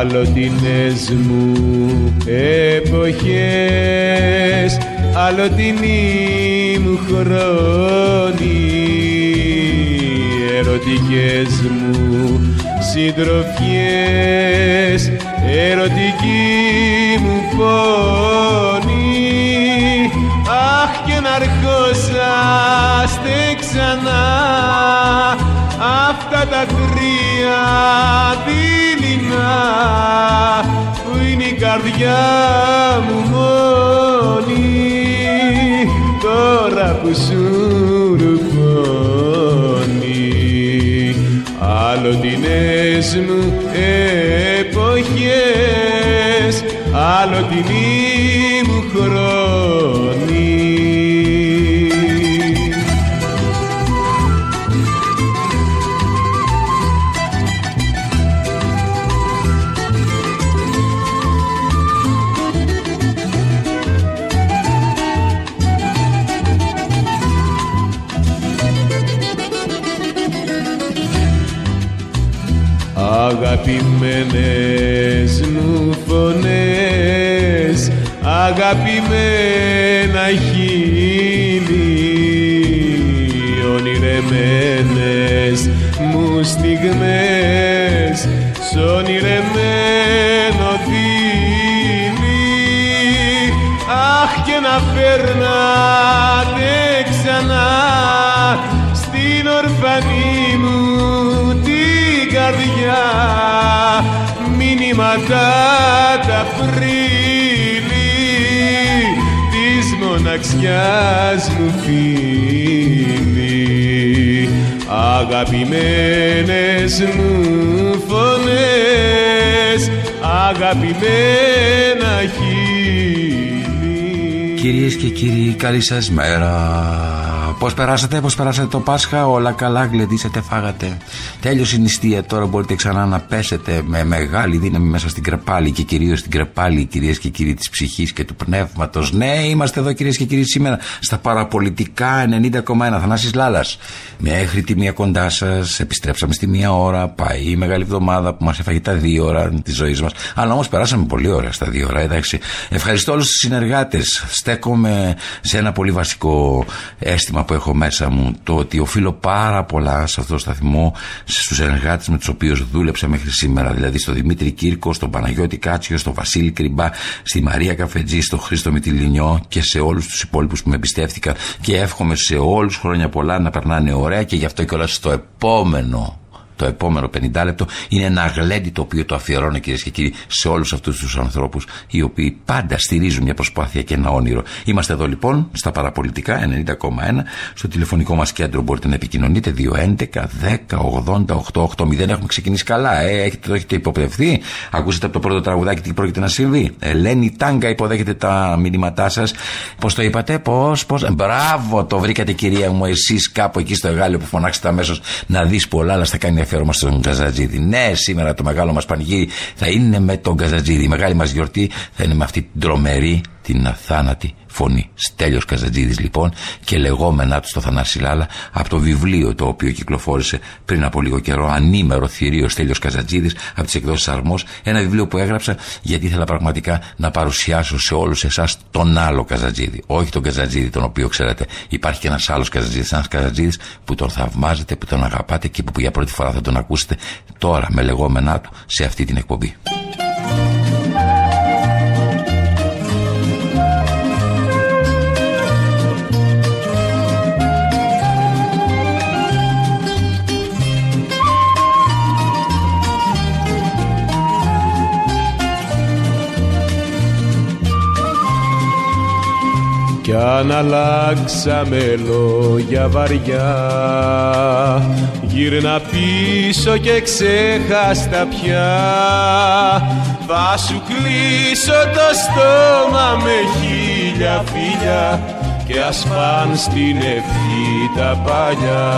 Αλλοτινές μου εποχές αλλοτινή μου χρόνη ερωτικές μου συντροφιές ερωτική μου πόνη αχ και να αρχόσαστε ξανά αυτά τα τρία που είναι η καρδιά μου μόνη. Τώρα που σου ρουφώνει αλλοτινές μου εποχές αλλοτινή μου χρόνη αγαπημένες μου φωνές αγαπημένα χείλη ονειρεμένες μου στιγμές σ' ονειρεμένο μηνύματα τα πρίλη της μοναξιάς μου φίλοι αγαπημένες μου φωνές αγαπημένα χείλη. Κυρίες και κύριοι καλή σας μέρα Πώς περάσατε, πώς περάσατε το Πάσχα, όλα καλά, γλεντήσατε, φάγατε. Τέλειωσε η νηστεία, τώρα μπορείτε ξανά να πέσετε με μεγάλη δύναμη μέσα στην κρεπάλη και κυρίως στην κρεπάλη, κυρίες και κύριοι της ψυχής και του πνεύματος. Ναι, είμαστε εδώ κυρίες και κύριοι σήμερα στα παραπολιτικά 90,1 Θανάσης Λάλας. Μέχρι τη μία κοντά σας, επιστρέψαμε στη μία ώρα, πάει η μεγάλη εβδομάδα που μας έφαγε τα δύο ώρα της ζωής μας. Αλλά όμως περάσαμε πολύ ωραία στα δύο ώρα, εντάξει. Ευχαριστώ όλους τους συνεργάτες. Στέκομαι σε ένα πολύ βασικό αίσθημα που έχω μέσα μου το ότι οφείλω πάρα πολλά σε αυτό το σταθμό στους συνεργάτε με τους οποίους δούλεψα μέχρι σήμερα. Δηλαδή στο Δημήτρη Κύρκο, στον Παναγιώτη Κάτσιο, στον Βασίλη Κρυμπά, στη Μαρία Καφετζή, στον Χρήστο Μητυλινιό και σε όλους τους υπόλοιπους που με εμπιστεύτηκαν. Και εύχομαι σε όλους χρόνια πολλά να περνάνε ωραία και γι' αυτό και όλα στο επόμενο το επόμενο 50 λεπτό είναι ένα γλέντι το οποίο το αφιερώνω κυρίες και κύριοι σε όλους αυτούς τους ανθρώπους οι οποίοι πάντα στηρίζουν μια προσπάθεια και ένα όνειρο. Είμαστε εδώ λοιπόν στα παραπολιτικά 90,1 στο τηλεφωνικό μας κέντρο μπορείτε να επικοινωνείτε 211 10 80 880. Έχουμε ξεκινήσει καλά, ε, έχετε, το έχετε υποπτευθεί. Ακούσατε από το πρώτο τραγουδάκι τι πρόκειται να συμβεί. Ελένη Τάγκα υποδέχεται τα μηνύματά σας. Πώς το είπατε, πώς, πώς. Μπράβο, το βρήκατε κυρία μου εσείς κάπου εκεί στο Εγάλιο που φωνάξετε αμέσως να δεις πολλά, αλλά θα κάνει αφιέρωμα στον Καζατζίδη. Ναι, σήμερα το μεγάλο μας πανηγύρι θα είναι με τον Καζατζίδη. Η μεγάλη μας γιορτή θα είναι με αυτή την τρομερή, την αθάνατη φωνή. Στέλιος Καζατζίδης λοιπόν και λεγόμενά του στο Θανάση Λάλα από το βιβλίο το οποίο κυκλοφόρησε πριν από λίγο καιρό ανήμερο θηρίο Στέλιος Καζατζίδης από τις εκδόσεις Αρμός ένα βιβλίο που έγραψα γιατί ήθελα πραγματικά να παρουσιάσω σε όλους εσάς τον άλλο Καζατζίδη όχι τον Καζατζίδη τον οποίο ξέρετε υπάρχει και ένας άλλος Καζατζίδης ένας Καζατζίδης που τον θαυμάζετε, που τον αγαπάτε και που για πρώτη φορά θα τον ακούσετε τώρα με λεγόμενά του σε αυτή την εκπομπή. Κι αν αλλάξαμε λόγια βαριά γύρνα πίσω και ξέχαστα πια. Θα σου κλείσω το στόμα με χίλια φίλια και ας πάνε στην ευχή τα παλιά.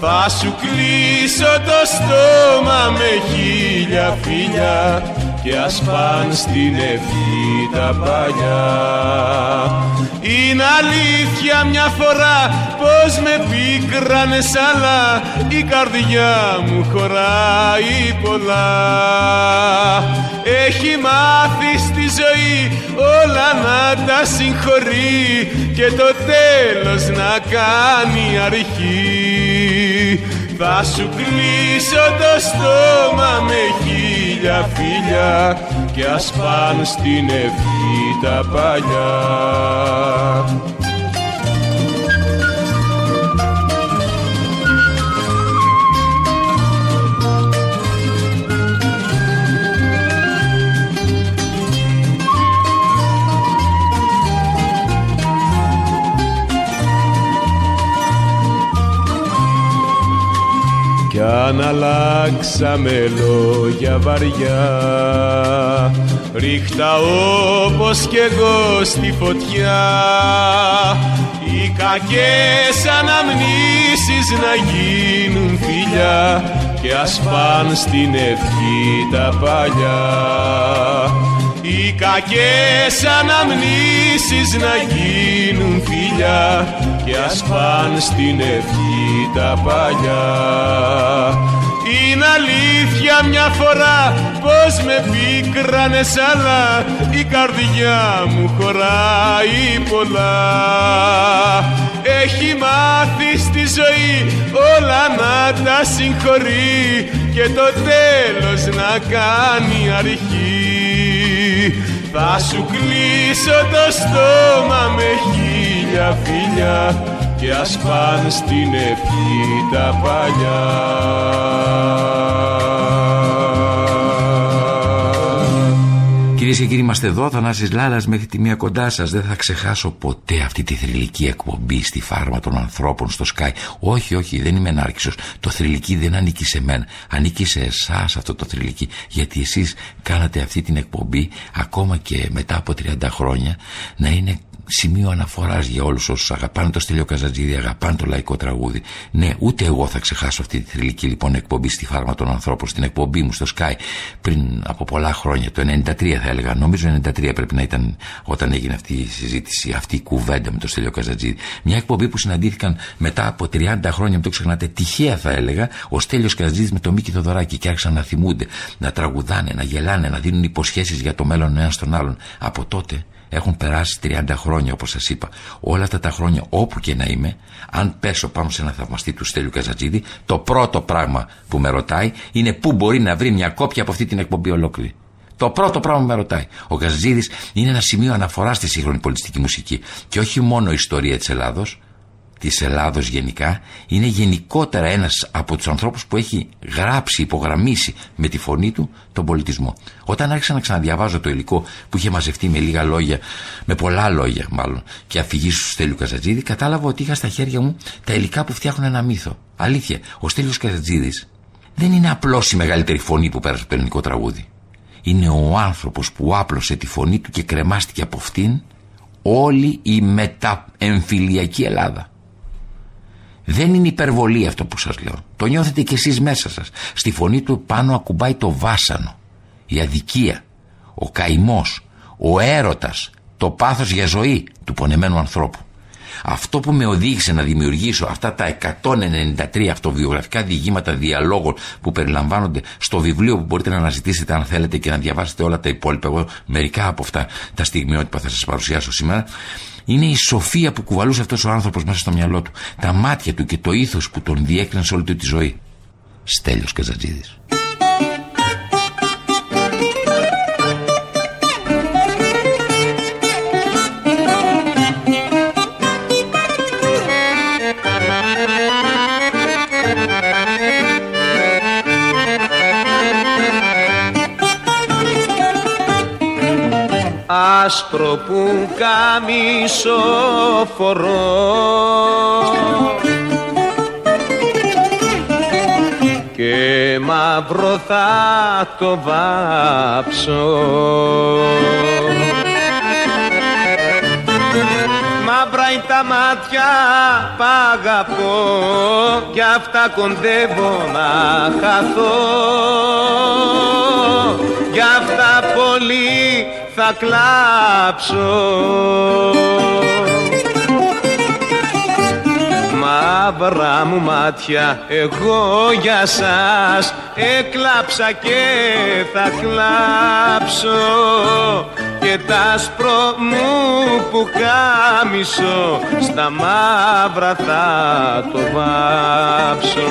Θα σου κλείσω το στόμα με χίλια φίλια και ας πάνε στην ευχή τα παλιά. Είναι αλήθεια μια φορά πως με πίκρανες αλλά η καρδιά μου χωράει πολλά. Έχει μάθει στη ζωή όλα να τα συγχωρεί και το τέλος να κάνει αρχή θα σου κλείσω το στόμα με χίλια φίλια και ας πάνε στην ευχή τα παλιά. Κι αν αλλάξαμε λόγια βαριά. Ρίχτα όπως κι εγώ στη φωτιά. Οι κακές αναμνήσεις να γίνουν φιλιά. Και ας πάνε στην ευχή τα παλιά οι κακές αναμνήσεις να γίνουν φιλιά και ας πάνε στην ευχή τα παλιά. Είναι αλήθεια μια φορά πως με πίκρανες αλλά η καρδιά μου χωράει πολλά. Έχει μάθει στη ζωή όλα να τα συγχωρεί και το τέλος να κάνει αρχή θα σου κλείσω το στόμα με χίλια φιλιά και ας πάνε στην ευχή τα παλιά. Κυρίες και κύριοι, είμαστε εδώ. Θανάσης Λάλας μέχρι τη μία κοντά σας. Δεν θα ξεχάσω ποτέ αυτή τη θρηλυκή εκπομπή στη φάρμα των ανθρώπων στο Sky. Όχι, όχι, δεν είμαι ενάρκησο. Το θρηλυκή δεν ανήκει σε μένα. Ανήκει σε εσάς αυτό το θρηλυκή. Γιατί εσείς κάνατε αυτή την εκπομπή ακόμα και μετά από 30 χρόνια να είναι σημείο αναφοράς για όλους όσους αγαπάνε το Στέλιο Καζατζίδη, αγαπάνε το λαϊκό τραγούδι. Ναι, ούτε εγώ θα ξεχάσω αυτή τη θρηλυκή λοιπόν εκπομπή στη φάρμα των ανθρώπων, στην εκπομπή μου στο Sky πριν από πολλά χρόνια, το 93 θα έλεγα. Νομίζω 93 πρέπει να ήταν όταν έγινε αυτή η συζήτηση, αυτή η κουβέντα με το Στέλιο Καζατζίδη. Μια εκπομπή που συναντήθηκαν μετά από 30 χρόνια, μην το ξεχνάτε, τυχαία θα έλεγα, ο Στέλιος Καζατζίδη με το Μίκη Θοδωράκη και άρχισαν να θυμούνται, να τραγουδάνε, να γελάνε, να δίνουν υποσχέσεις για το μέλλον ένας στον άλλον. Από τότε έχουν περάσει 30 χρόνια όπως σας είπα. Όλα αυτά τα χρόνια όπου και να είμαι, αν πέσω πάνω σε ένα θαυμαστή του Στέλιου Καζατζίδη, το πρώτο πράγμα που με ρωτάει είναι πού μπορεί να βρει μια κόπια από αυτή την εκπομπή ολόκληρη. Το πρώτο πράγμα που με ρωτάει. Ο Καζατζίδη είναι ένα σημείο αναφοράς στη σύγχρονη πολιτιστική μουσική. Και όχι μόνο η ιστορία της Ελλάδος, της Ελλάδος γενικά είναι γενικότερα ένας από τους ανθρώπους που έχει γράψει, υπογραμμίσει με τη φωνή του τον πολιτισμό. Όταν άρχισα να ξαναδιαβάζω το υλικό που είχε μαζευτεί με λίγα λόγια, με πολλά λόγια μάλλον και αφηγήσει του Στέλιου Καζατζίδη, κατάλαβα ότι είχα στα χέρια μου τα υλικά που φτιάχνουν ένα μύθο. Αλήθεια, ο Στέλιος Καζατζίδης δεν είναι απλώς η μεγαλύτερη φωνή που πέρασε το ελληνικό τραγούδι. Είναι ο άνθρωπος που άπλωσε τη φωνή του και κρεμάστηκε από αυτήν όλη η μεταεμφυλιακή Ελλάδα. Δεν είναι υπερβολή αυτό που σας λέω. Το νιώθετε κι εσείς μέσα σας. Στη φωνή του πάνω ακουμπάει το βάσανο, η αδικία, ο καημός, ο έρωτας, το πάθος για ζωή του πονεμένου ανθρώπου. Αυτό που με οδήγησε να δημιουργήσω αυτά τα 193 αυτοβιογραφικά διηγήματα διαλόγων που περιλαμβάνονται στο βιβλίο που μπορείτε να αναζητήσετε αν θέλετε και να διαβάσετε όλα τα υπόλοιπα. Εγώ μερικά από αυτά τα στιγμιότυπα θα σας παρουσιάσω σήμερα είναι η σοφία που κουβαλούσε αυτός ο άνθρωπος μέσα στο μυαλό του. Τα μάτια του και το ήθος που τον διέκρινε σε όλη του τη ζωή. Στέλιος Καζατζίδης. Άσπρο που καμίσο φορώ και μαύρο θα το βάψω. Μαύρα είναι τα μάτια π' αγαπώ. Κι αυτά κοντεύω να χαθώ. Γι' αυτά πολύ θα κλάψω. Μαύρα μου μάτια εγώ για σας έκλαψα και θα κλάψω. Και τ' άσπρο μου που κάμισο στα μαύρα θα το βάψω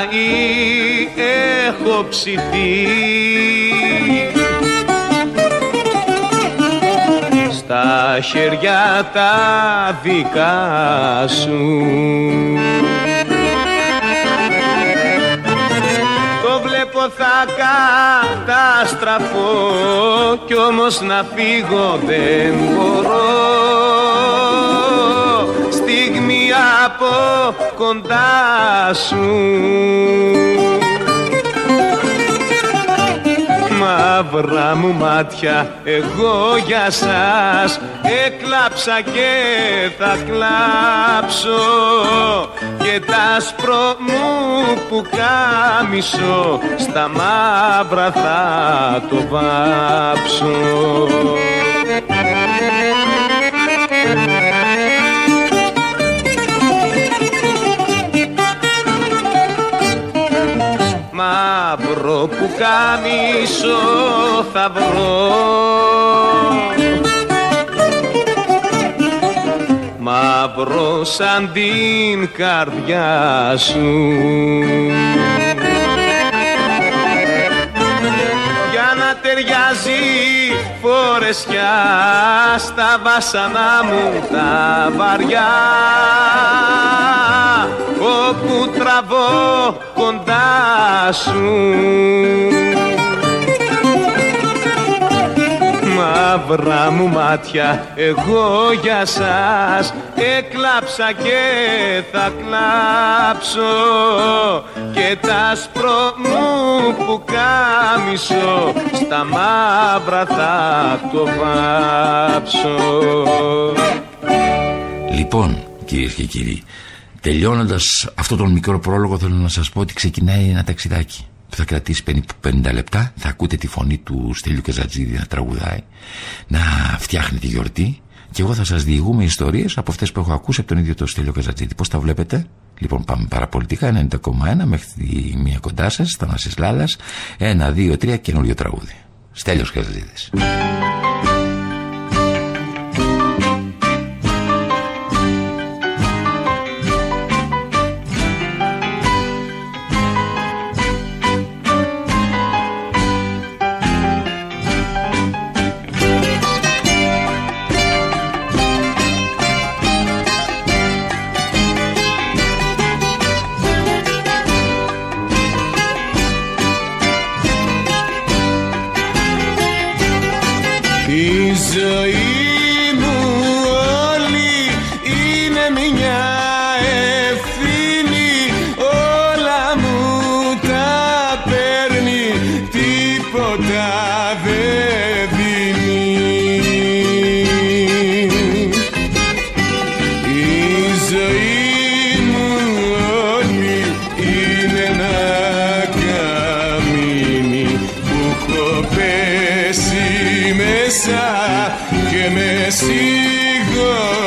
Έχω καεί, έχω ψηθεί. Στα χέρια τα δικά σου. Το βλέπω θα καταστραφώ κι όμως να φύγω δεν μπορώ κοντά σου. Μαύρα μου μάτια εγώ για σας έκλαψα και θα κλάψω. Και τ' άσπρο μου που κάμισο στα μαύρα θα το βάψω μαύρο που καμίσο θα βρω. Μαύρο σαν την καρδιά σου. Για να ταιριάζει φορεσιά στα βάσανα μου τα βαριά όπου τραβώ κοντά σου. Μαύρα μου μάτια εγώ για σας έκλαψα και θα κλάψω. Και τ' άσπρο μου που κάμισο στα μαύρα θα το βάψω. Λοιπόν κυρίες και κύριοι Τελειώνοντας αυτό τον μικρό πρόλογο θέλω να σας πω ότι ξεκινάει ένα ταξιδάκι που θα κρατήσει περίπου 50 λεπτά. Θα ακούτε τη φωνή του Στέλιου Καζατζίδη να τραγουδάει να φτιάχνει τη γιορτή. Και εγώ θα σας διηγούμε ιστορίες από αυτές που έχω ακούσει από τον ίδιο τον Στέλιο Καζατζίδη. Πώς τα βλέπετε; Λοιπόν πάμε παραπολιτικά. 90,1 μέχρι τη μία κοντά σας Θανάσης Λάλας. 1, 2, 3 καινούριο τραγούδι. Στέλιος Καζατζίδης μοναδική μου υπερίου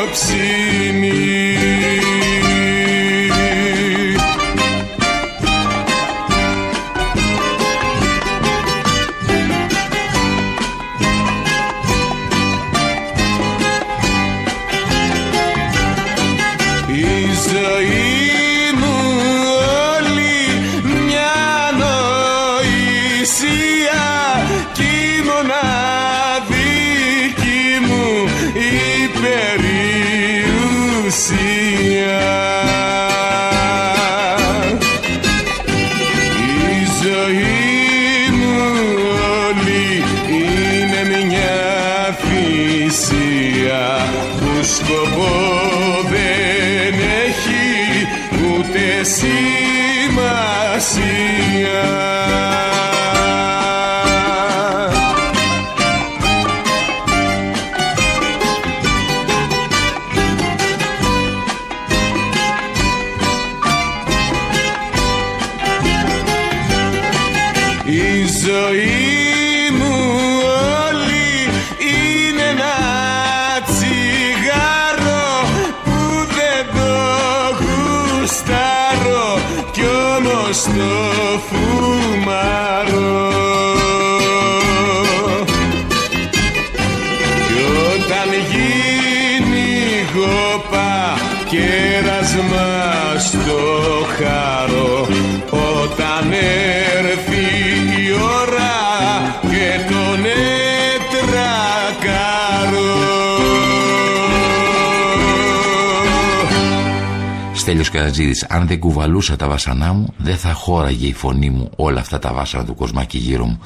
Στέλιος Καρατζίδης αν δεν κουβαλούσα τα βασανά μου δεν θα χώραγε η φωνή μου όλα αυτά τα βάσανα του κοσμάκι γύρω μου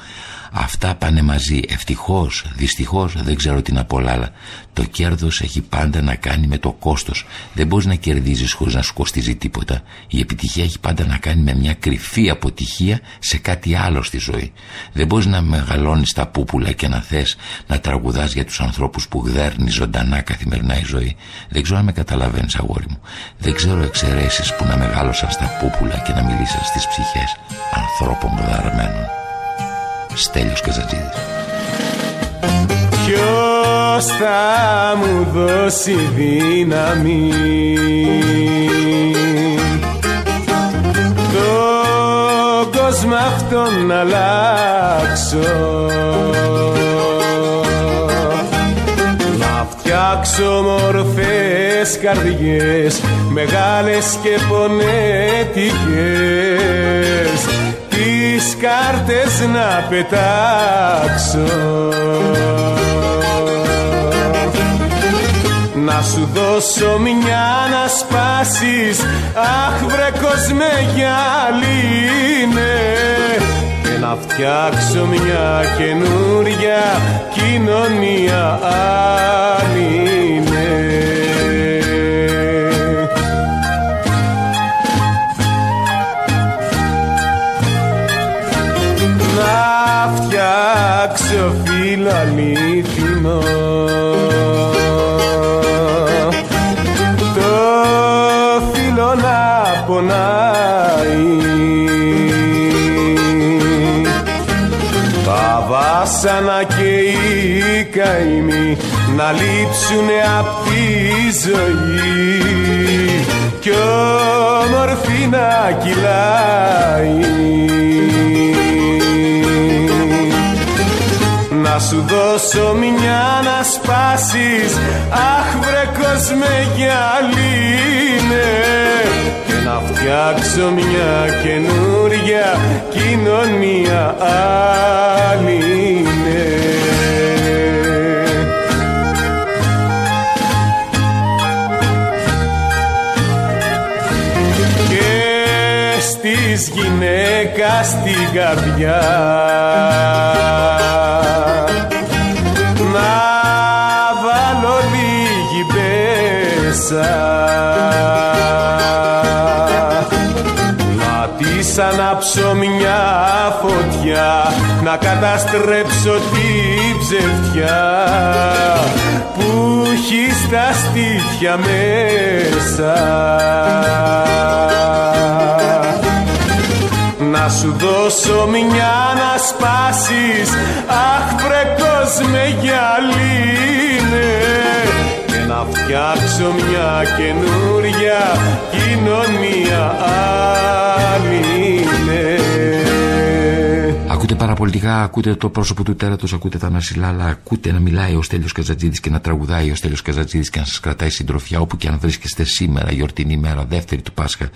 Αυτά πάνε μαζί. Ευτυχώς, δυστυχώς δεν ξέρω τι να πω άλλα. Το κέρδος έχει πάντα να κάνει με το κόστος. Δεν μπορείς να κερδίζεις χωρίς να σου κοστίζει τίποτα. Η επιτυχία έχει πάντα να κάνει με μια κρυφή αποτυχία σε κάτι άλλο στη ζωή. Δεν μπορείς να μεγαλώνεις τα πούπουλα και να θες να τραγουδάς για τους ανθρώπους που γδέρνει ζωντανά καθημερινά η ζωή. Δεν ξέρω αν με καταλαβαίνεις, αγόρι μου. Δεν ξέρω εξαιρέσεις που να μεγάλωσαν στα πούπουλα και να μιλήσαν στις ψυχές ανθρώπων γδαρμένων. Στέλιος Καζατζίδης. Ποιος θα μου δώσει δύναμη; Το κόσμο αυτόν να αλλάξω. Να φτιάξω μορφές καρδιές Μεγάλες και πονέτικες. τις κάρτες να πετάξω. Να σου δώσω μια να σπάσεις Αχ βρε κόσμε γυαλίνε Και να φτιάξω μια καινούρια κοινωνία άλλη φτιάξω φίλο αλήθινο. Το φίλο να πονάει. Τα βάσανα και οι καημοί να λείψουνε απ' τη ζωή. Κι όμορφη να κυλάει Να σου δώσω μια να σπάσεις. Αχ βρε κόσμε γυαλίνε. Και να φτιάξω μια καινούρια κοινωνία άλλη Και στις γυναίκας στην καρδιά Να της ανάψω μια φωτιά Να καταστρέψω την ψευτιά Που έχει στα στήθια μέσα. Να σου δώσω μια να σπάσεις Αχ βρε κόσμε γυαλίνες να φτιάξω μια καινούρια κοινωνία άλλη Ακούτε παραπολιτικά, ακούτε το πρόσωπο του τέρατος, ακούτε τα Νασιλάλα, ακούτε να μιλάει ο Στέλιος Καζατζίδης και να τραγουδάει ο Στέλιος Καζατζίδης και να σας κρατάει συντροφιά όπου και αν βρίσκεστε σήμερα, γιορτινή μέρα, δεύτερη του Πάσχα.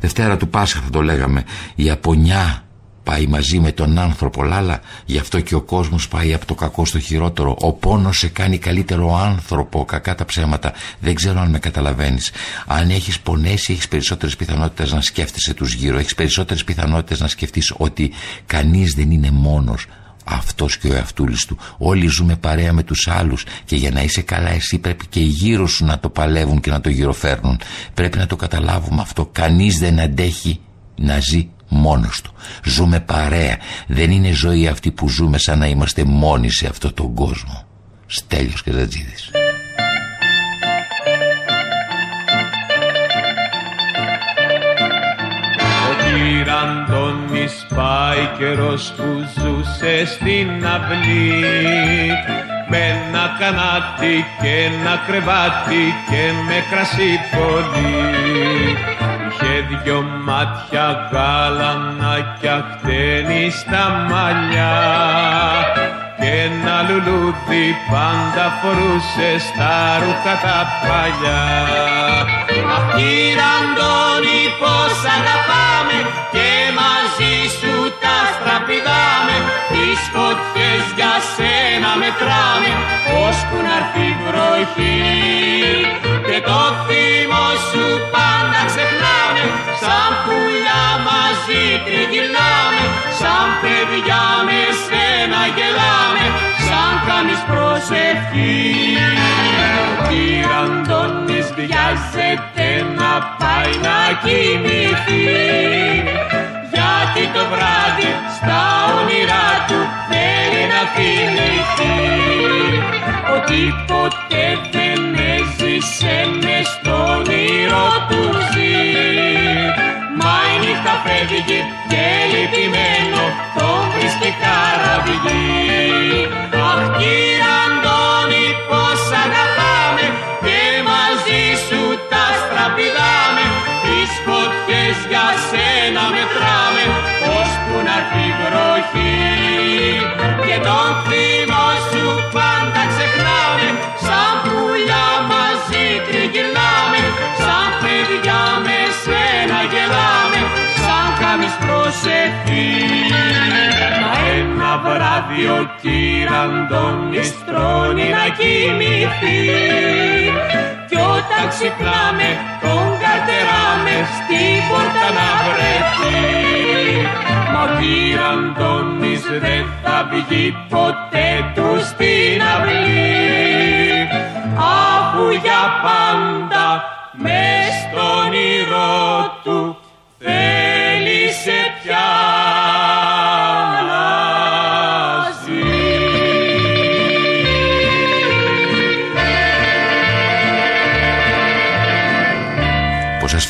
Δευτέρα του Πάσχα θα το λέγαμε, η Απονιά πάει μαζί με τον άνθρωπο λάλα γι' αυτό και ο κόσμος πάει από το κακό στο χειρότερο. Ο πόνος σε κάνει καλύτερο άνθρωπο κακά τα ψέματα. Δεν ξέρω αν με καταλαβαίνεις. Αν έχεις πονέσει έχεις περισσότερες πιθανότητες να σκέφτεσαι τους γύρω. Έχεις περισσότερες πιθανότητες να σκεφτείς ότι κανείς δεν είναι μόνος αυτός και ο εαυτούλης του. Όλοι ζούμε παρέα με τους άλλους και για να είσαι καλά εσύ πρέπει και οι γύρω σου να το παλεύουν και να το γυροφέρνουν. Πρέπει να το καταλάβουμε αυτό. Κανείς δεν αντέχει να ζει μόνος του. Ζούμε παρέα. Δεν είναι ζωή αυτή που ζούμε σαν να είμαστε μόνοι σε αυτόν τον κόσμο. Στέλιος και Ζατζίδης Αντώνης πάει καιρός που ζούσε στην αυλή. Με ένα κανάτι και ένα κρεβάτι και με κρασί πολύ είχε δυο μάτια γάλανα χτένει στα μαλλιά. Και ένα λουλούδι πάντα φορούσε στα ρούχα τα παλιά. Αχ κύριε Αντώνη πως αγαπάμε και μαζί σου τα στραπηδάμε τις φωτιές για σένα μετράμε. Ώσπου να έρθει βροχή. Και το θύμο σου πάντα ξεχνάμε σαν πουλιά μαζί τριγυρνάμε σαν παιδιά με σένα γελάμε σαν κάνεις προσευχή. Κύριε Αντώνης βιάζεται να πάει να κοιμηθεί. Γιατί το βράδυ στα όνειρά του θέλει να θυμηθεί ότι ποτέ δεν νύχτα φεύγει και λυπημένο τον βρίσκει καραβηγή Αχ κύριε Αντώνη πως αγαπάμε και μαζί σου τα στραπηδάμε. Τις φωτιές για σένα μετράμε προσευχή Μα ένα βράδυ ο κύρα Αντώνης τρώνει να κοιμηθεί. Κι όταν ξυπνάμε τον καρτεράμε στην πόρτα να βρεθεί. Μα ο κύρα Αντώνης δεν θα βγει ποτέ του στην αυλή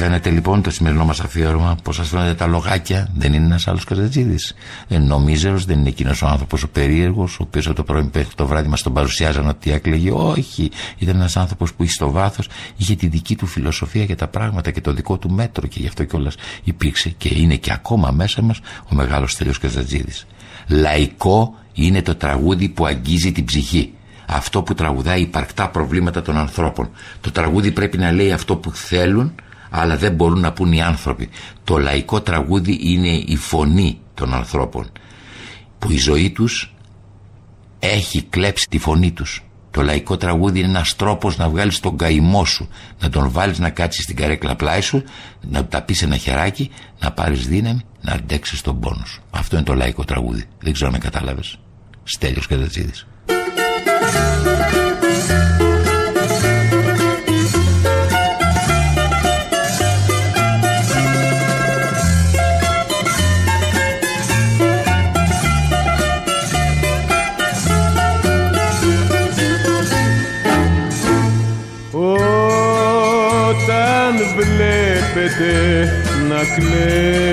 φαίνεται λοιπόν το σημερινό μας αφιέρωμα, πώς σας φαίνεται τα λογάκια, δεν είναι ένας άλλος Καζατζίδης. Δεν είναι ο μίζερος, δεν είναι εκείνος ο άνθρωπος ο περίεργος, ο οποίος από το πρωί μέχρι το βράδυ μας τον παρουσιάζαν ότι έκλαιγε. Όχι, ήταν ένας άνθρωπος που είχε στο βάθος, είχε τη δική του φιλοσοφία για τα πράγματα και το δικό του μέτρο και γι' αυτό κιόλας υπήρξε και είναι και ακόμα μέσα μας ο μεγάλος Στέλιος Καζατζίδης. Λαϊκό είναι το τραγούδι που αγγίζει την ψυχή. Αυτό που τραγουδάει υπαρκτά προβλήματα των ανθρώπων. Το τραγούδι πρέπει να λέει αυτό που θέλουν αλλά δεν μπορούν να πούν οι άνθρωποι. Το λαϊκό τραγούδι είναι η φωνή των ανθρώπων που η ζωή τους έχει κλέψει τη φωνή τους. Το λαϊκό τραγούδι είναι ένας τρόπος να βγάλεις τον καημό σου, να τον βάλεις να κάτσεις στην καρέκλα πλάι σου, να τα πεις ένα χεράκι, να πάρεις δύναμη, να αντέξεις τον πόνο σου. Αυτό είναι το λαϊκό τραγούδι. Δεν ξέρω αν κατάλαβες. Στέλιος Κατατσίδης. Να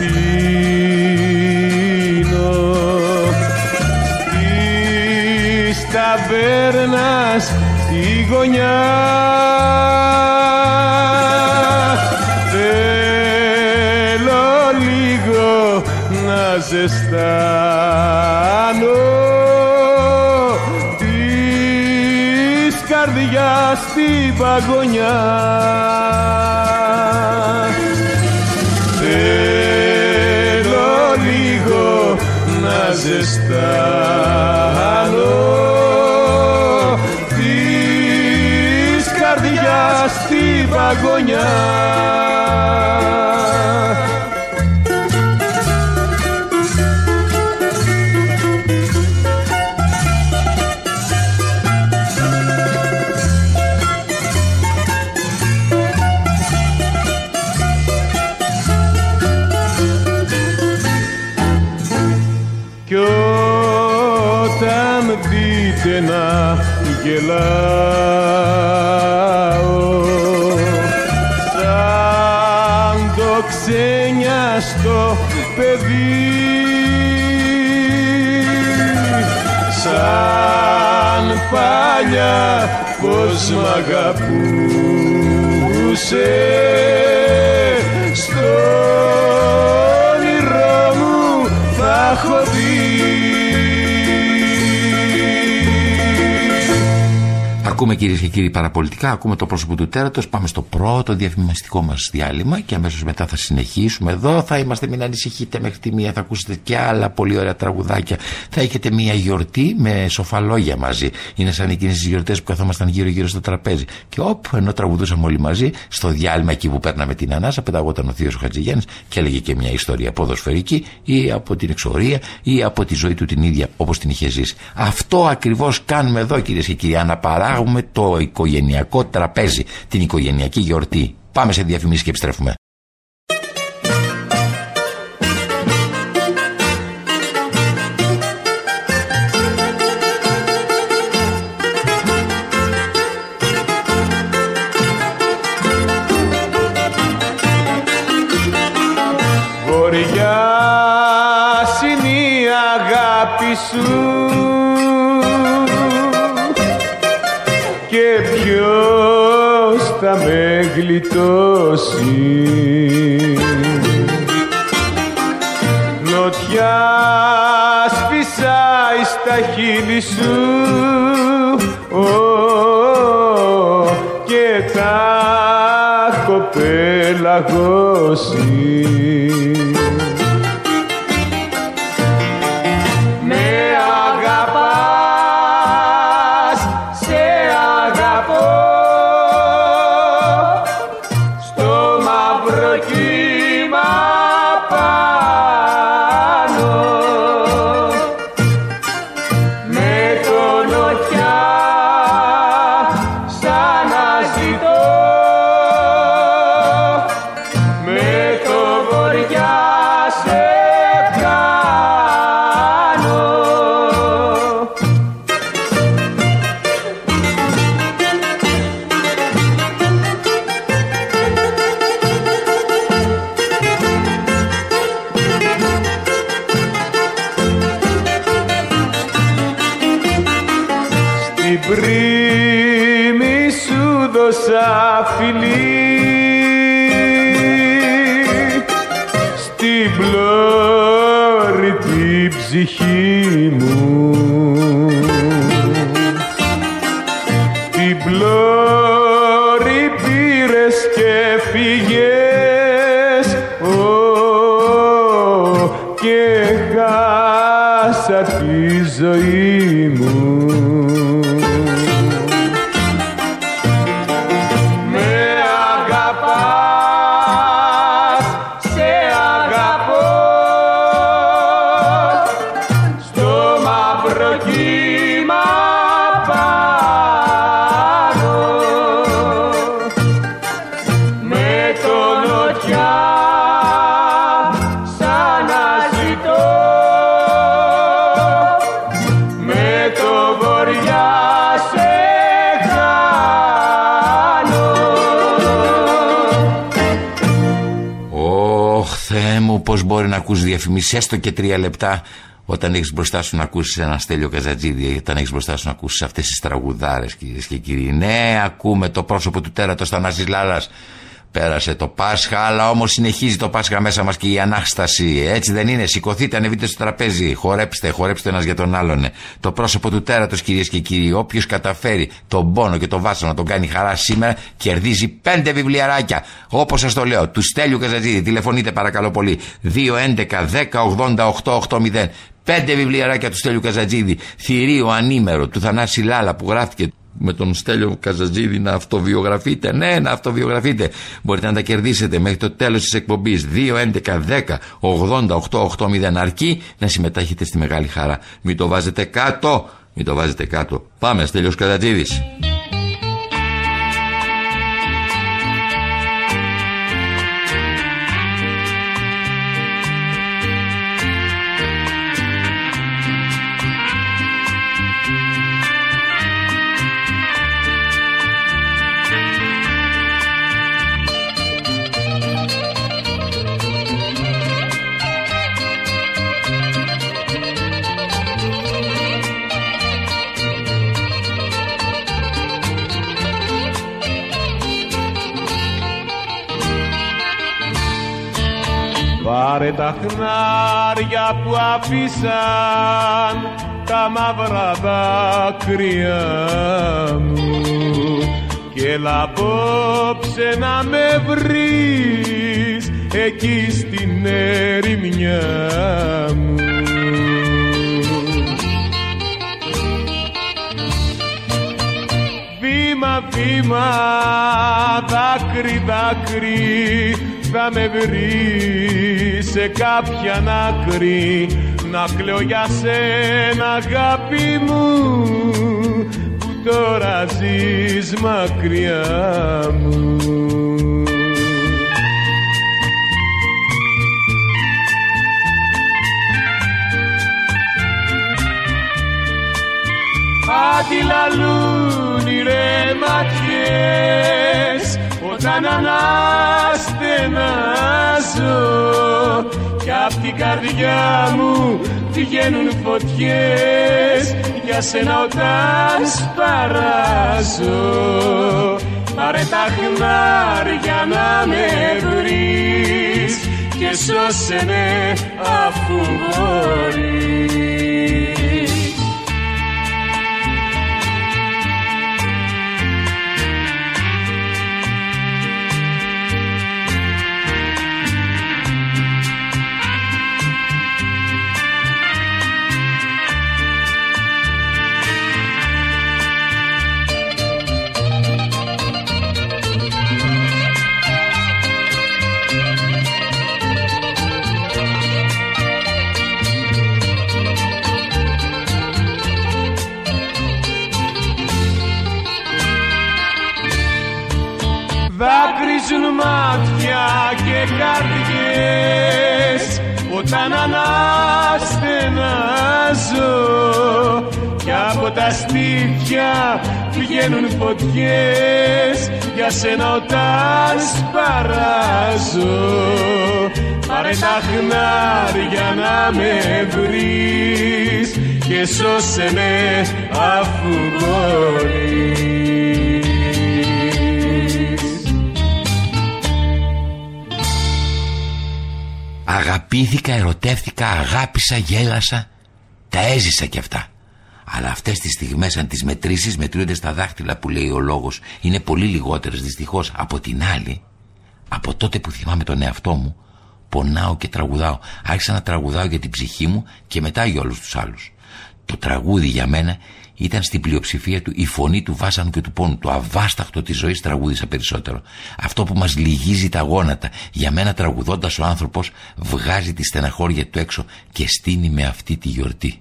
να πίνω της ταβέρνας τη γωνιά. Θέλω λίγο να ζεστάνω της καρδιάς την παγωνιά αγαπούσες Ακούμε κυρίες και κύριοι παραπολιτικά, ακούμε το πρόσωπο του τέρατος. Πάμε στο πρώτο διαφημιστικό μας διάλειμμα και αμέσως μετά θα συνεχίσουμε. Εδώ θα είμαστε, μην ανησυχείτε μέχρι τη μία. Θα ακούσετε και άλλα πολύ ωραία τραγουδάκια. Θα έχετε μία γιορτή με σοφαλόγια μαζί. Είναι σαν εκείνες τις γιορτές που καθόμασταν γύρω-γύρω στο τραπέζι. Και όπου ενώ τραγουδούσαμε όλοι μαζί, στο διάλειμμα εκεί που παίρναμε την ανάσα, πεταγόταν ο Θείος Χατζηγέννη και έλεγε και μια ιστορία ποδοσφαιρική ή από την εξορία ή από τη ζωή του την ίδια όπως την είχε ζήσει. Αυτό ακριβώς κάνουμε εδώ κυρίες και κύριοι. Αναπαράγουμε έχουμε το οικογενειακό τραπέζι, την οικογενειακή γιορτή. Πάμε σε διαφημίσεις και επιστρέφουμε. είναι η αγάπη σου γλιτώσει. Νοτιά σπισάει στα χείλη σου. Και τα έχω διαφημίσει έστω και τρία λεπτά όταν έχεις μπροστά σου να ακούσεις ένα στέλιο Καζατζίδη, όταν έχεις μπροστά σου να ακούσεις αυτές τις τραγουδάρες, κυρίες και κύριοι. Ναι, ακούμε το πρόσωπο του τέρατος Θανάσης Λάλας. Πέρασε το Πάσχα, αλλά όμως συνεχίζει το Πάσχα μέσα μας και η ανάσταση. Έτσι δεν είναι. Σηκωθείτε, ανεβείτε στο τραπέζι. Χορέψτε, χορέψτε ένας για τον άλλον. Το πρόσωπο του τέρατος, κυρίες και κύριοι. Όποιος καταφέρει τον πόνο και τον βάσο να τον κάνει χαρά σήμερα, κερδίζει πέντε βιβλιαράκια. Όπως σας το λέω, του Στέλιου Καζατζίδη. Τηλεφωνείτε παρακαλώ πολύ. 211 10 80 Πέντε βιβλιαράκια του Στέλιου Καζατζίδη. Θηρίο ανήμερο του Θανάση Λάλα που γράφτηκε με τον Στέλιο Καζατζίδη να αυτοβιογραφείτε. Ναι, να αυτοβιογραφείτε. Μπορείτε να τα κερδίσετε μέχρι το τέλος της εκπομπής. 2, 11, 10, 88, 8, αρκεί να συμμετάχετε στη μεγάλη χαρά. Μην το βάζετε κάτω. Μην το βάζετε κάτω. Πάμε, Στέλιος Καζατζίδης. Πάρε τα χνάρια που αφήσαν τα μαύρα δάκρυα μου και έλα απόψε να με βρεις εκεί στην ερημιά μου. Βήμα, βήμα, δάκρυ, δάκρυ θα με βρεις σε κάποια άκρη. Να κλαίω για σένα αγάπη μου που τώρα ζεις μακριά μου. Αντιλαλούν οι ρε ματιές όταν αναστενάζω κι απ' την καρδιά μου βγαίνουν φωτιές για σένα όταν σπαράζω. Πάρε τα χνάρια να με βρεις και σώσε με αφού μπορείς δάκρυζουν μάτια και καρδιές. Όταν αναστενάζω και από τα στήθια βγαίνουν φωτιές. Για σένα όταν σπαράζω πάρε τα χνάρια να με βρεις και σώσε με αφού μπορείς Αγαπήθηκα, ερωτεύτηκα, αγάπησα, γέλασα. Τα έζησα κι αυτά. Αλλά αυτές τις στιγμές, αν τις μετρήσεις, μετρούνται στα δάχτυλα που λέει ο λόγος, είναι πολύ λιγότερες δυστυχώς. Από την άλλη, από τότε που θυμάμαι τον εαυτό μου, πονάω και τραγουδάω. Άρχισα να τραγουδάω για την ψυχή μου και μετά για όλους τους άλλους. Το τραγούδι για μένα ήταν στην πλειοψηφία του η φωνή του βάσανου και του πόνου. Το αβάσταχτο της ζωής τραγούδισα περισσότερο. Αυτό που μας λυγίζει τα γόνατα. Για μένα τραγουδώντας ο άνθρωπος βγάζει τη στεναχώρια του έξω και στείνει με αυτή τη γιορτή.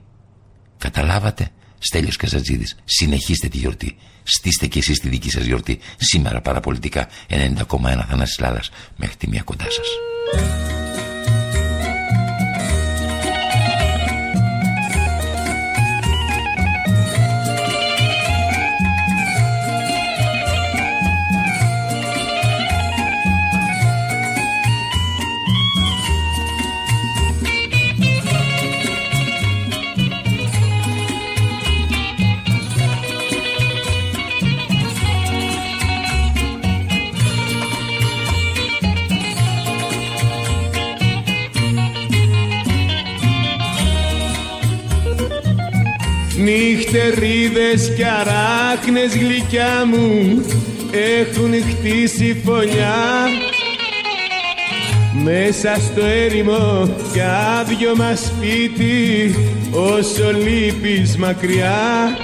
Καταλάβατε. Στέλιος Καζατζίδης, συνεχίστε τη γιορτή. Στήστε κι εσείς τη δική σας γιορτή. Σήμερα παραπολιτικά 90,1 Θανάσης Λάδας. Μέχρι τη μία κοντά σας. Νυχτερίδες και αράχνες γλυκιά μου έχουν χτίσει φωλιά μέσα στο έρημο κι άδειο μας σπίτι όσο λείπεις μακριά.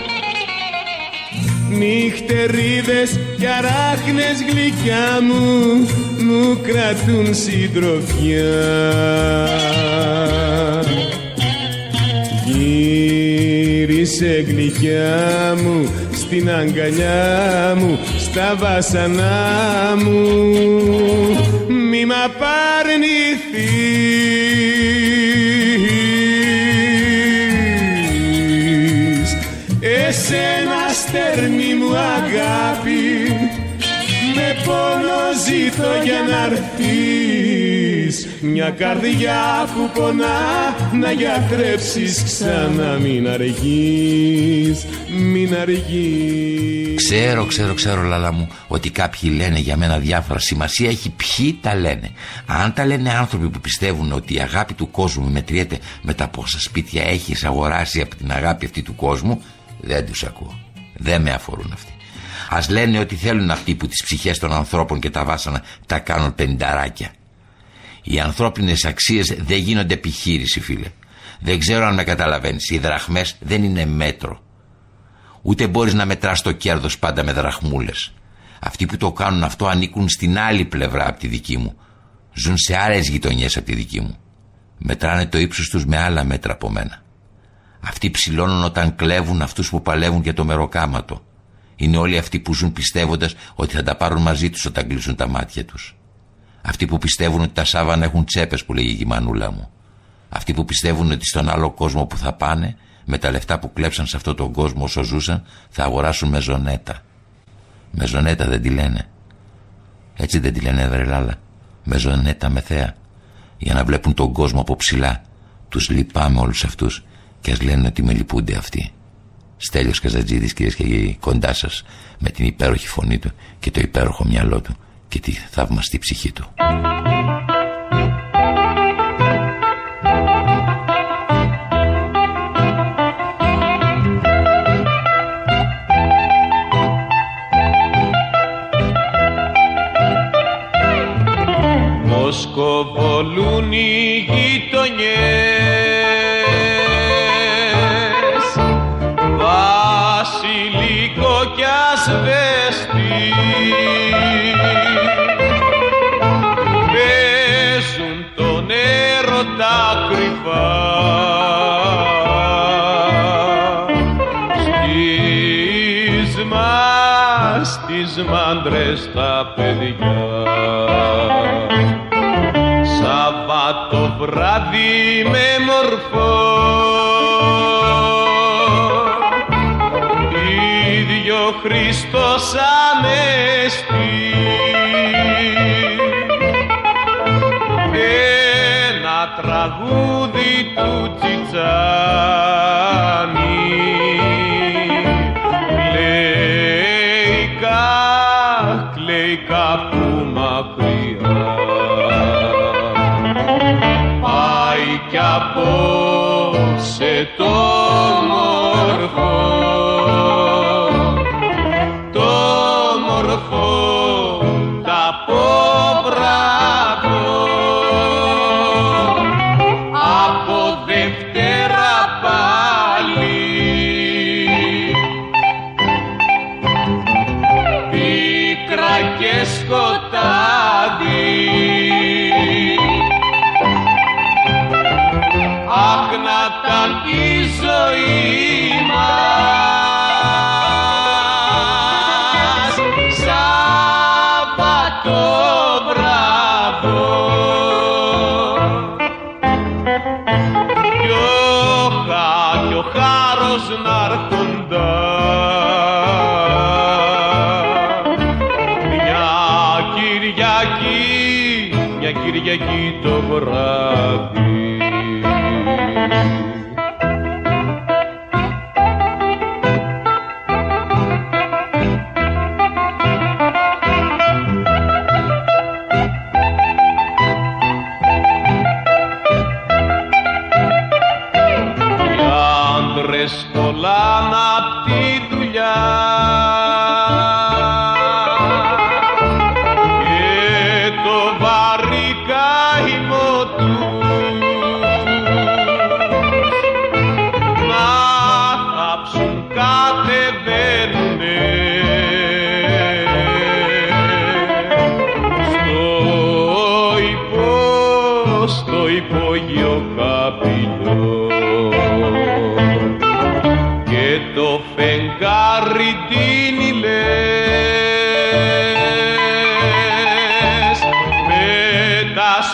Νυχτερίδες και αράχνες γλυκιά μου μου κρατούν συντροφιά Γύρισε γλυκιά μου στην αγκαλιά μου στα βάσανά μου. Μη μ' απαρνηθείς. Εσένα στερνή μου αγάπη με πόνο ζήτω για να έρθεις Μια καρδιά που πονά να γιατρέψεις ξανά. Μην αργείς, μην αργείς. Ξέρω, ξέρω, ξέρω λαλά μου ότι κάποιοι λένε για μένα διάφορα. Σημασία έχει ποιοι τα λένε. Αν τα λένε άνθρωποι που πιστεύουν ότι η αγάπη του κόσμου μετριέται με τα πόσα σπίτια έχεις αγοράσει από την αγάπη αυτή του κόσμου Δεν τους ακούω, δεν με αφορούν αυτοί. Α λένε ότι θέλουν αυτοί που τις ψυχές των ανθρώπων και τα βάσανα τα κάνουν πενταράκια. Οι ανθρώπινες αξίες δεν γίνονται επιχείρηση, φίλε. Δεν ξέρω αν με καταλαβαίνεις. Οι δραχμές δεν είναι μέτρο. Ούτε μπορείς να μετράς το κέρδος πάντα με δραχμούλες. Αυτοί που το κάνουν αυτό ανήκουν στην άλλη πλευρά από τη δική μου. Ζουν σε άλλες γειτονιές από τη δική μου. Μετράνε το ύψος τους με άλλα μέτρα από μένα. Αυτοί ψηλώνουν όταν κλέβουν αυτούς που παλεύουν για το μεροκάματο. Είναι όλοι αυτοί που ζουν πιστεύοντας ότι θα τα πάρουν μαζί τους όταν κλείσουν τα μάτια τους. Αυτοί που πιστεύουν ότι τα σάβανα έχουν τσέπες που λέγει η μανούλα μου. Αυτοί που πιστεύουν ότι στον άλλο κόσμο που θα πάνε, με τα λεφτά που κλέψαν σε αυτόν τον κόσμο όσο ζούσαν, θα αγοράσουν μεζονέτα. Μεζονέτα δεν τη λένε. Έτσι δεν τη λένε, βρελάλα. Μεζονέτα με θέα. Για να βλέπουν τον κόσμο από ψηλά. Τους λυπάμαι όλους αυτούς και ας λένε ότι με λυπούνται αυτοί. Στέλιος Καζατζίδης κυρίες και κύριοι κοντά σας με την υπέροχη φωνή του και το υπέροχο μυαλό του και τη θαυμαστή ψυχή του. Μοσκοβολούν οι γειτονιές ασβέστη μάντρες τα παιδιά. Σαββάτο βράδυ με μορφό Χριστός Ανέστη ένα τραγούδι του Τσιτσάνη απόψε το μορφό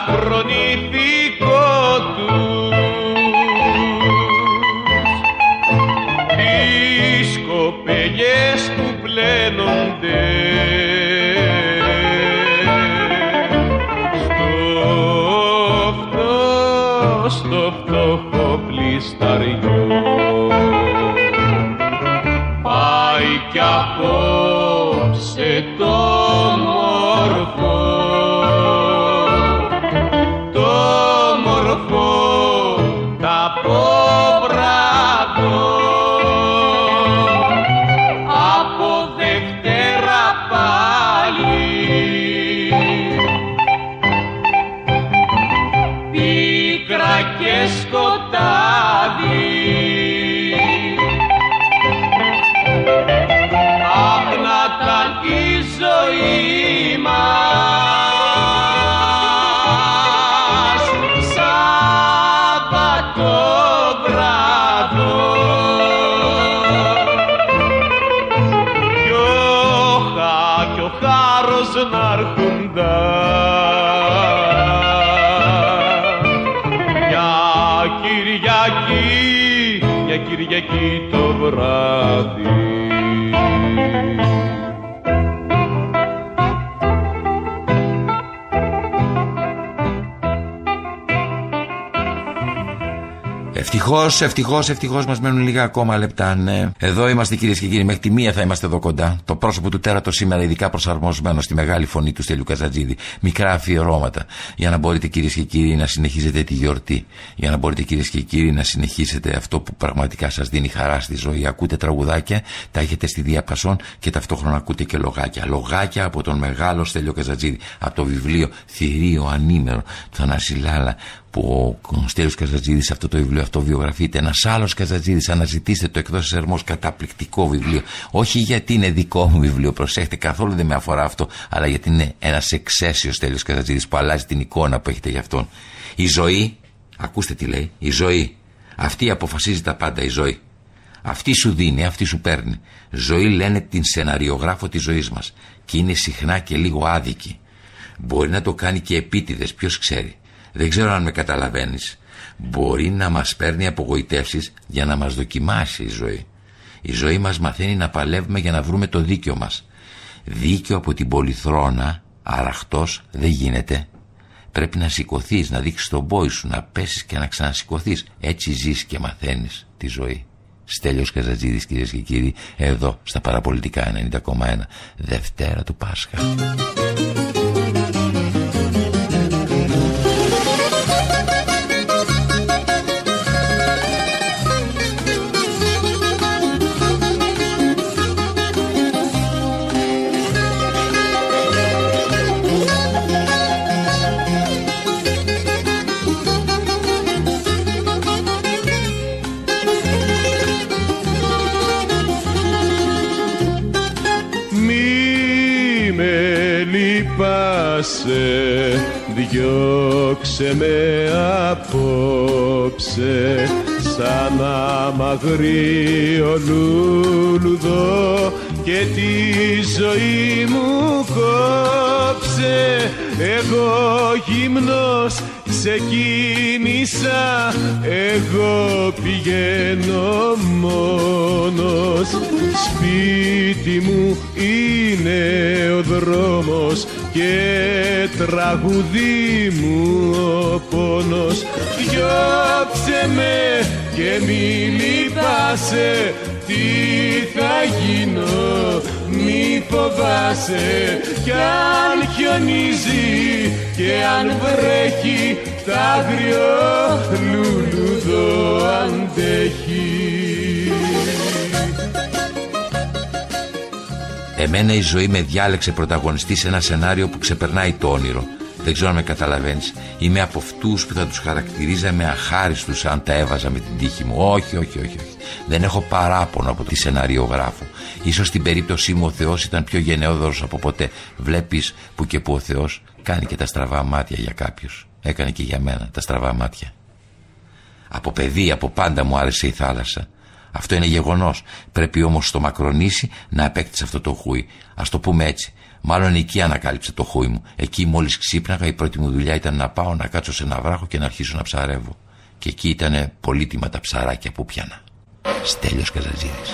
Αφρονίτη Ευτυχώς, ευτυχώς, ευτυχώς μας μένουν λίγα ακόμα λεπτά, ναι. Εδώ είμαστε κυρίες και κύριοι, μέχρι τη μία θα είμαστε εδώ κοντά. Το πρόσωπο του τέρατος σήμερα ειδικά προσαρμοσμένο στη μεγάλη φωνή του Στέλιου Καζατζίδη. Μικρά αφιερώματα. Για να μπορείτε κυρίες και κύριοι να συνεχίζετε τη γιορτή. Για να μπορείτε κυρίες και κύριοι να συνεχίσετε αυτό που πραγματικά σας δίνει χαρά στη ζωή. Ακούτε τραγουδάκια, τα έχετε στη διαπασόν και ταυτόχρονα ακούτε και λογάκια. Λογάκια από τον μεγάλο Στέλιο Καζατζίδη. Από το βιβλίο Θηρίο Ανήμερο του Θανάση Λάλα που ο Στέλιος Καζατζίδης αυτό το βιβλίο αυτό βιογραφείται ένας άλλος Καζατζίδης αναζητήστε το εκδόσεις Ερμός καταπληκτικό βιβλίο όχι γιατί είναι δικό μου βιβλίο προσέχετε καθόλου δεν με αφορά αυτό αλλά γιατί είναι ένας εξαίσιος Στέλιος Καζατζίδης που αλλάζει την εικόνα που έχετε για αυτόν η ζωή ακούστε τι λέει η ζωή αυτή αποφασίζει τα πάντα η ζωή αυτή σου δίνει, αυτή σου παίρνει. Ζωή λένε την σεναριογράφο της ζωής μας και είναι συχνά και λίγο άδικη. Μπορεί να το κάνει και επίτηδες, ποιος ξέρει. Δεν ξέρω αν με καταλαβαίνεις. Μπορεί να μας παίρνει απογοητεύσεις για να μας δοκιμάσει η ζωή. Η ζωή μας μαθαίνει να παλεύουμε για να βρούμε το δίκιο μας. Δίκιο από την πολυθρόνα, αραχτός, δεν γίνεται. Πρέπει να σηκωθείς, να δείξεις τον πόη σου, να πέσεις και να ξανασηκωθείς. Έτσι ζεις και μαθαίνεις τη ζωή. Στέλιος Καζατζίδης κυρίες και κύριοι, εδώ στα παραπολιτικά 90,1, Δευτέρα του Πάσχα. Διώξε με απόψε σαν αμαγρίο λουλουδό και τη ζωή μου κόψε. Εγώ γυμνός ξεκίνησα εγώ πηγαίνω μόνος. Σπίτι μου είναι ο δρόμος και τραγουδί μου ο πόνος διώξε με και μη λυπάσαι. Τι θα γίνω μη φοβάσαι. Κι αν χιονίζει και αν βρέχει τ' άγριο λουλουδό αντέχει Εμένα η ζωή με διάλεξε πρωταγωνιστή σε ένα σενάριο που ξεπερνάει το όνειρο. Δεν ξέρω αν με καταλαβαίνεις. Είμαι από αυτούς που θα τους χαρακτηρίζαμε αχάριστους αν τα έβαζα με την τύχη μου. Όχι, όχι, όχι. όχι. Δεν έχω παράπονο από τη σεναριογράφο. σω στην περίπτωσή μου ο Θεός ήταν πιο γενναιόδωρος από ποτέ. Βλέπεις που και που ο Θεός κάνει και τα στραβά μάτια για κάποιους. Έκανε και για μένα τα στραβά μάτια. Από παιδί, από πάντα μου άρεσε η θάλασσα. Αυτό είναι γεγονός. Πρέπει όμως στο μακρονήσι να απέκτησε αυτό το χούι. Α το πούμε έτσι. Μάλλον εκεί ανακάλυψε το χούι μου. Εκεί μόλις ξύπναγα η πρώτη μου δουλειά ήταν να πάω να κάτσω σε ένα βράχο και να αρχίσω να ψαρεύω. Και εκεί ήταν πολύτιμα τα ψαράκια που πιάνα. Στέλιος Καζαζίδης.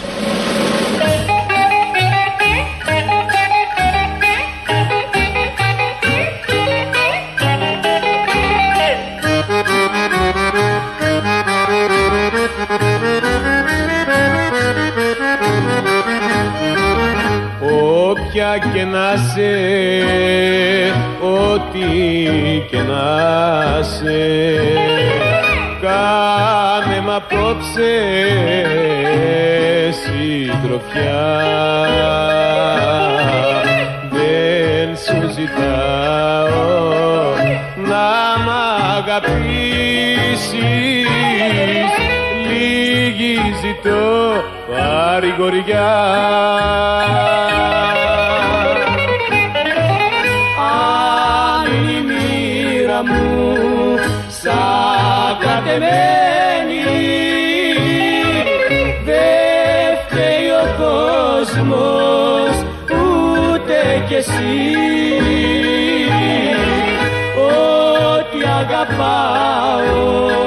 Όποια και να σε, ό,τι και να σε. Κάνε μ' απόψε συντροφιά. Δεν σου ζητάω να μ' αγαπήσεις. Λίγη ζητώ παρηγοριά κατεμένη δεν φταίει ο κόσμος ούτε κι εσύ. Ότι αγαπάω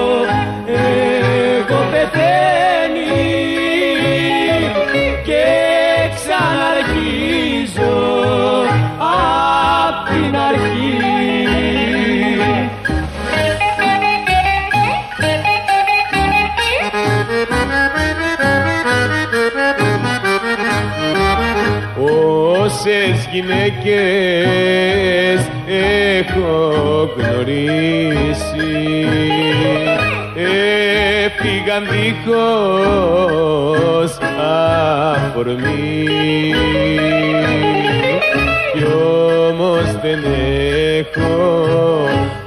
γυναίκες έχω γνωρίσει. Έφυγαν δίχως αφορμή. Κι όμως δεν έχω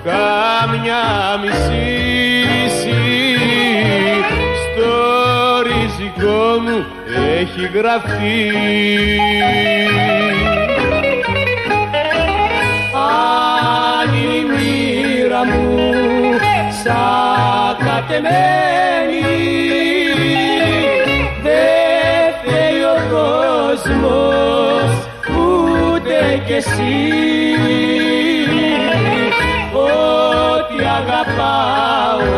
καμιά μισήση. Στο ριζικό μου έχει γραφτεί σαν κατεμένη δεν φταίει ο κόσμος ούτε κι εσύ. Ότι αγαπάω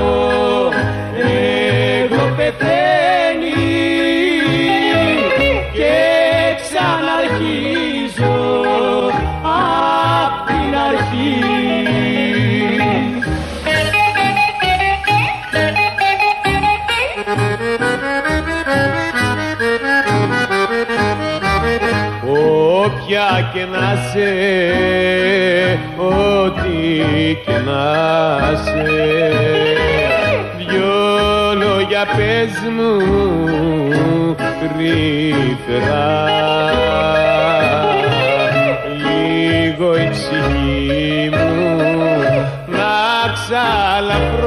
να σε, ό,τι και να σε. Δυο λόγια πες μου κρυφερά Λίγο η ψυχή μου να ξαλαφρώσει.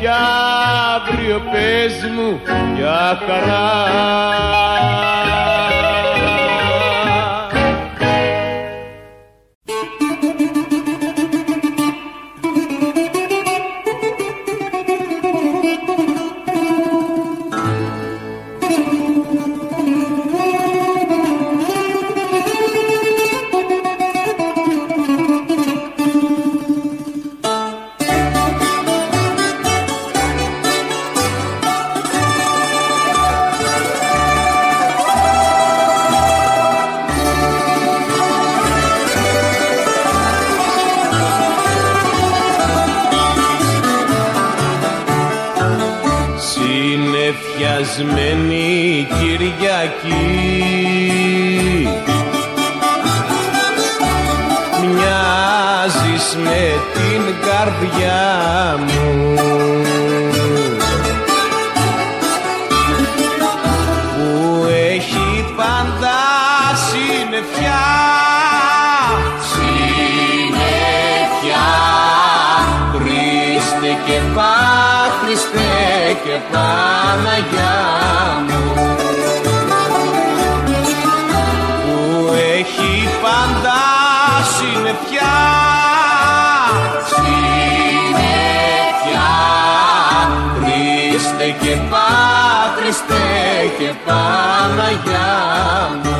Κι αύριο πες μου για χαρά περασμένη Κυριακή. Μοιάζεις με την καρδιά μου. Που έχει πάντα συννεφιά Συννεφιά Χριστέ και πά, Χριστέ και πά. Παναγιά μου που έχει πάντα συννεφιά συννεφιά Χριστέ και Πα, Χριστέ και Παναγιά μου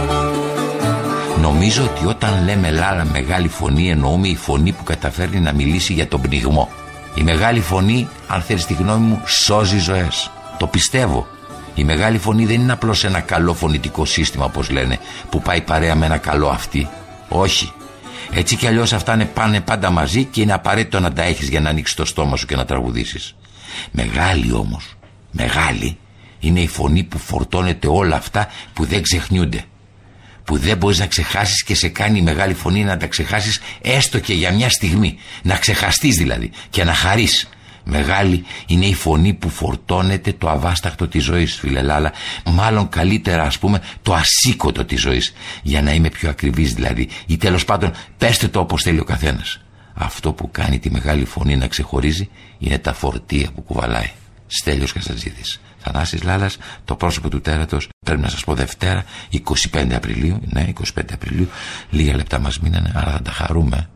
Νομίζω ότι όταν λέμε Λάλα μεγάλη φωνή εννοούμε η φωνή που καταφέρνει να μιλήσει για τον πνιγμό. Η μεγάλη φωνή, αν θέλεις τη γνώμη μου, σώζει ζωές. Το πιστεύω. Η μεγάλη φωνή δεν είναι απλώς ένα καλό φωνητικό σύστημα, όπως λένε, που πάει παρέα με ένα καλό αυτή. Όχι. Έτσι κι αλλιώς αυτά είναι πάνε πάντα μαζί και είναι απαραίτητο να τα έχεις για να ανοίξεις το στόμα σου και να τραγουδήσεις. Μεγάλη όμως, μεγάλη, είναι η φωνή που φορτώνεται όλα αυτά που δεν ξεχνιούνται που δεν μπορείς να ξεχάσεις και σε κάνει η μεγάλη φωνή να τα ξεχάσεις έστω και για μια στιγμή. Να ξεχαστείς δηλαδή και να χαρείς. Μεγάλη είναι η φωνή που φορτώνεται το αβάσταχτο της ζωής φίλε Λάλα. Μάλλον καλύτερα ας πούμε το ασήκωτο της ζωής. Για να είμαι πιο ακριβής δηλαδή. Ή τέλος πάντων πέστε το όπως θέλει ο καθένας. Αυτό που κάνει τη μεγάλη φωνή να ξεχωρίζει Είναι τα φορτία που κουβαλάει. Στέλιος Κασατζίδης Θανάσης Λάλας, το πρόσωπο του τέρατος, πρέπει να σας πω Δευτέρα, 25 Απριλίου, ναι, 25 Απριλίου, λίγα λεπτά μας μείνανε, άρα θα τα χαρούμε.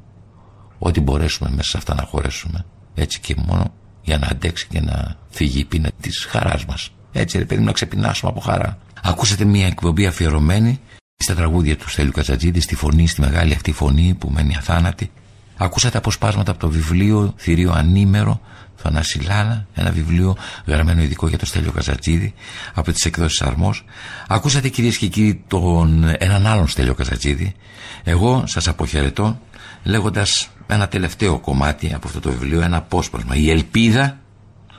Ό,τι μπορέσουμε μέσα σε αυτά να χωρέσουμε. Έτσι και μόνο για να αντέξει και να φύγει η πείνα της χαράς μας. Έτσι ρε παιδί να ξεπεινάσουμε από χαρά. Ακούσατε μια εκπομπή αφιερωμένη στα τραγούδια του Στέλιου Κατσατζίδη, στη φωνή, στη μεγάλη αυτή φωνή που μένει αθάνατη. Ακούσατε αποσπάσματα από το βιβλίο Θηρίο Ανήμερο Θανάση Λάλα, ένα βιβλίο γραμμένο ειδικό για το Στέλιο Καζατζίδη από τις εκδόσεις Αρμός. Ακούσατε κυρίες και κύριοι τον έναν άλλον Στέλιο Καζατζίδη. Εγώ σας αποχαιρετώ λέγοντας ένα τελευταίο κομμάτι από αυτό το βιβλίο, ένα απόσπασμα. Η ελπίδα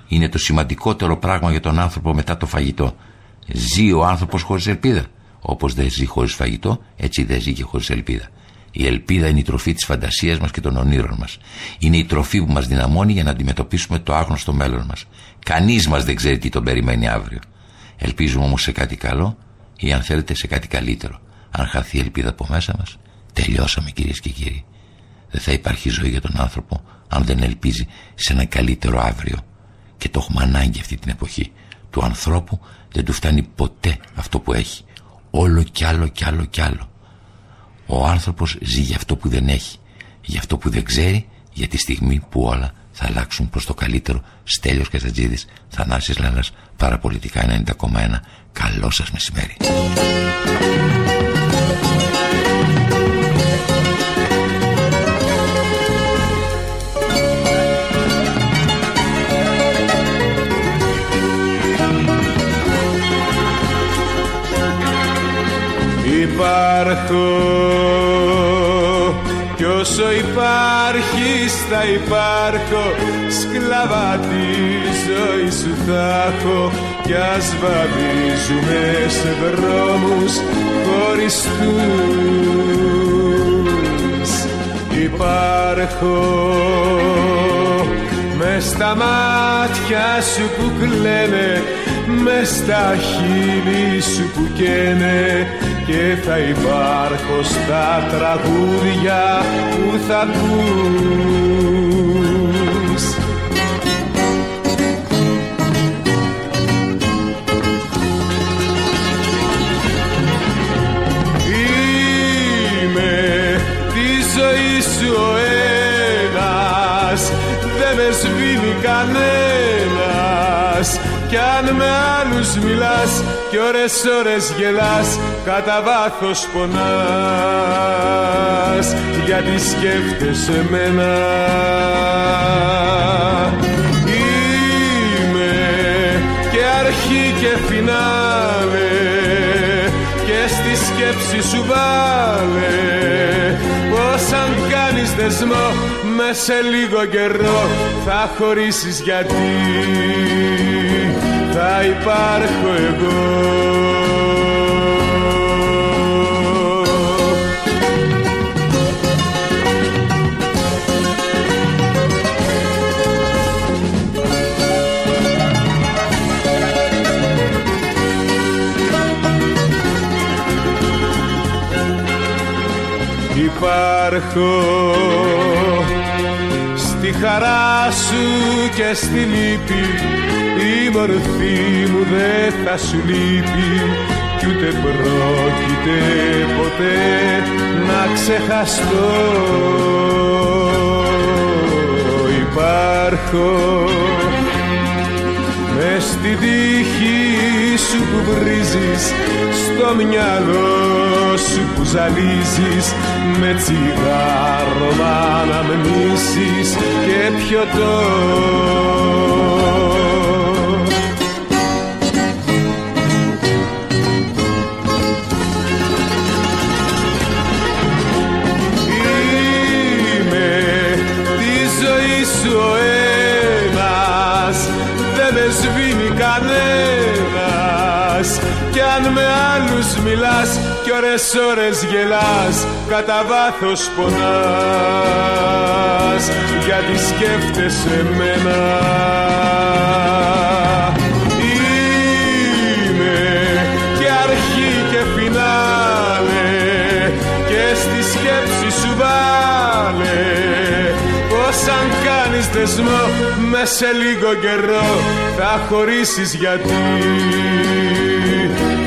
είναι το σημαντικότερο πράγμα για τον άνθρωπο μετά το φαγητό. Ζει ο άνθρωπος χωρίς ελπίδα. Όπως δεν ζει χωρίς φαγητό, έτσι δεν ζει και χωρίς ελπίδα. Η ελπίδα είναι η τροφή της φαντασίας μας και των ονείρων μας. Είναι η τροφή που μας δυναμώνει για να αντιμετωπίσουμε το άγνωστο μέλλον μας. Κανείς μας δεν ξέρει τι τον περιμένει αύριο. Ελπίζουμε όμως σε κάτι καλό ή αν θέλετε σε κάτι καλύτερο. Αν χαθεί η ελπίδα από μέσα μας, τελειώσαμε κυρίες και κύριοι. Δεν θα υπάρχει ζωή για τον άνθρωπο αν δεν ελπίζει σε ένα καλύτερο αύριο. Και το έχουμε ανάγκη αυτή την εποχή. Του ανθρώπου δεν του φτάνει ποτέ αυτό που έχει. Όλο κι άλλο κι άλλο κι άλλο. Ο άνθρωπος ζει για αυτό που δεν έχει, για αυτό που δεν ξέρει, για τη στιγμή που όλα θα αλλάξουν προς το καλύτερο. Στέλιος Καζατζίδης, Θανάσης Λάλας, Παραπολιτικά 90,1. Καλό σας μεσημέρι. Υπάρχω κι όσο υπάρχεις θα υπάρχω. Σκλαβά τη ζωή σου θα έχω. Κι ας βαδίζουμε σε δρόμους χωριστούς υπάρχω. Με στα μάτια σου που κλαίνε με στα χείλη σου που καίνε και θα υπάρχω στα τραγούδια που θα ακούς Είμαι τη ζωή σου ο ένας δεν με σβήνει κανένας. Κι αν με άλλους μιλάς κι ώρες ώρες γελάς κατά βάθος πονάς. Γιατί σκέφτεσαι μένα Είμαι και αρχή και φινάλε. Και στη σκέψη σου βάλε. Πως αν κάνεις δεσμό με σε λίγο καιρό θα χωρίσεις γιατί θα υπάρχω εγώ. Υπάρχω στη χαρά σου και στη λύπη η μορφή μου δεν θα σου λείπει κι ούτε πρόκειται ποτέ να ξεχαστώ. Υπάρχω μες στη τύχη σου που βρίζεις στο μυαλό σου που ζαλίζεις. Με τσιγάρο να αναμνήσεις και πιωτό με άλλους μιλάς κι ώρες ώρες γελάς κατά βάθος πονάς γιατί σκέφτεσαι μένα. Είμαι και αρχή και φινάλε και στη σκέψη σου βάλε πως αν κάνεις δεσμό με σε λίγο καιρό θα χωρίσεις γιατί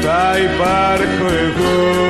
θα υπάρχω εγώ.